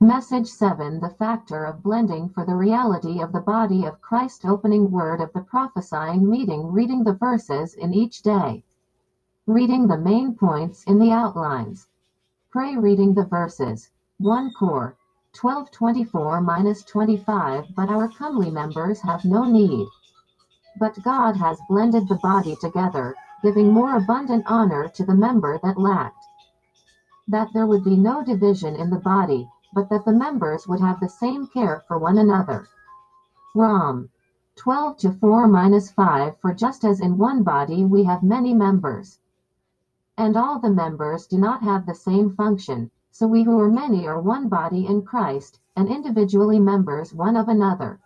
Message 7 The factor of blending for the reality of the body of Christ opening word of the prophesying meeting reading the verses in each day. Reading the main points in the outlines. Pray reading the verses. 1 Core 1224 minus 25 But our comely members have no need. But God has blended the body together, giving more abundant honor to the member that lacked. That there would be no division in the body, but that the members would have the same care for one another. Rom 12 to 4 minus 5 For just as in one body we have many members, and all the members do not have the same function, so we who are many are one body in Christ, and individually members one of another.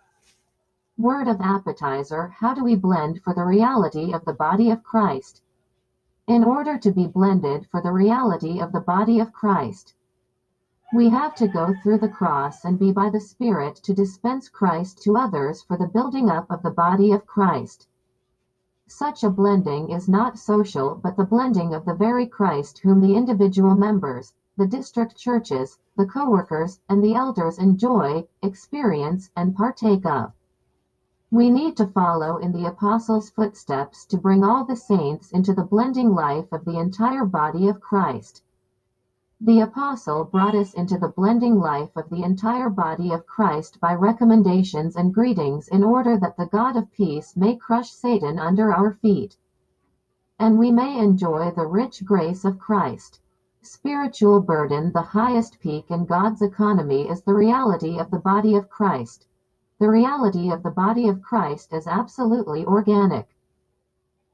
Word of appetizer How do we blend for the reality of the body of Christ? In order to be blended for the reality of the body of Christ, we have to go through the cross and be by the Spirit to dispense Christ to others for the building up of the body of Christ. Such a blending is not social but the blending of the very Christ whom the individual members, the district churches, the co-workers, and the elders enjoy, experience, and partake of. We need to follow in the apostles' footsteps to bring all the saints into the blending life of the entire body of Christ. The apostle brought us into the blending life of the entire body of Christ by recommendations and greetings in order that the God of peace may crush Satan under our feet, and we may enjoy the rich grace of Christ. Spiritual burden The highest peak in God's economy is the reality of the body of Christ. The reality of the body of Christ is absolutely organic.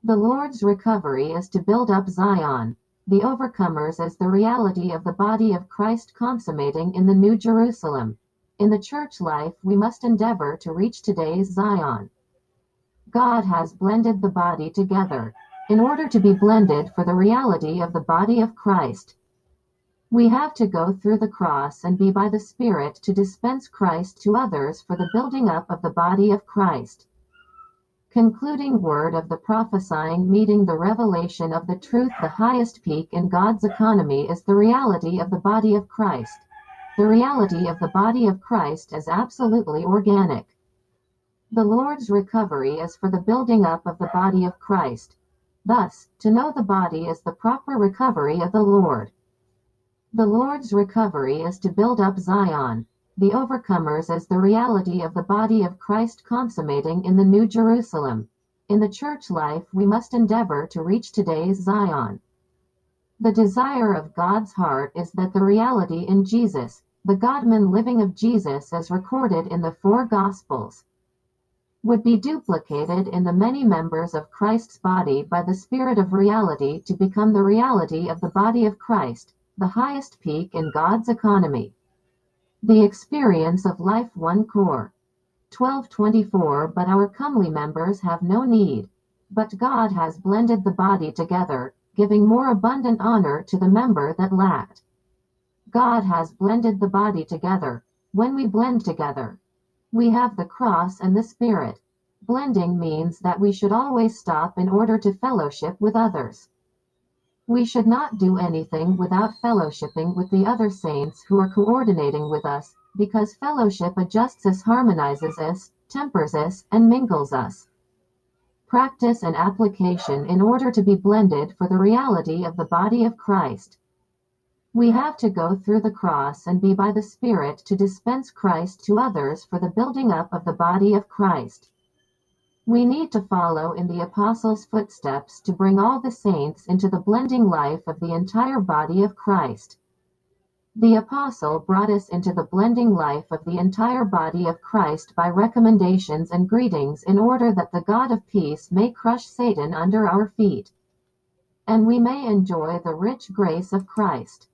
The Lord's recovery is to build up Zion the overcomers as the reality of the body of Christ consummating in the New Jerusalem. In the church life, we must endeavor to reach today's Zion. God has blended the body together in order to be blended for the reality of the body of Christ. We have to go through the cross and be by the Spirit to dispense Christ to others for the building up of the body of Christ concluding word of the prophesying meeting the revelation of the truth the highest peak in God's economy is the reality of the body of Christ. The reality of the body of Christ is absolutely organic. The Lord's recovery is for the building up of the body of Christ. Thus, to know the body is the proper recovery of the Lord. The Lord's recovery is to build up Zion, the overcomers as the reality of the body of Christ consummating in the New Jerusalem. In the church life, we must endeavor to reach today's Zion. The desire of God's heart is that the reality in Jesus, the Godman living of Jesus as recorded in the four Gospels, would be duplicated in the many members of Christ's body by the Spirit of reality to become the reality of the body of Christ, the highest peak in God's economy. The experience of life one core. 1224 But our comely members have no need. But God has blended the body together, giving more abundant honor to the member that lacked. God has blended the body together. When we blend together, we have the cross and the spirit. Blending means that we should always stop in order to fellowship with others. We should not do anything without fellowshipping with the other saints who are coordinating with us, because fellowship adjusts us, harmonizes us, tempers us, and mingles us. Practice and application in order to be blended for the reality of the body of Christ. We have to go through the cross and be by the Spirit to dispense Christ to others for the building up of the body of Christ. We need to follow in the Apostles' footsteps to bring all the saints into the blending life of the entire body of Christ. The Apostle brought us into the blending life of the entire body of Christ by recommendations and greetings in order that the God of peace may crush Satan under our feet, and we may enjoy the rich grace of Christ.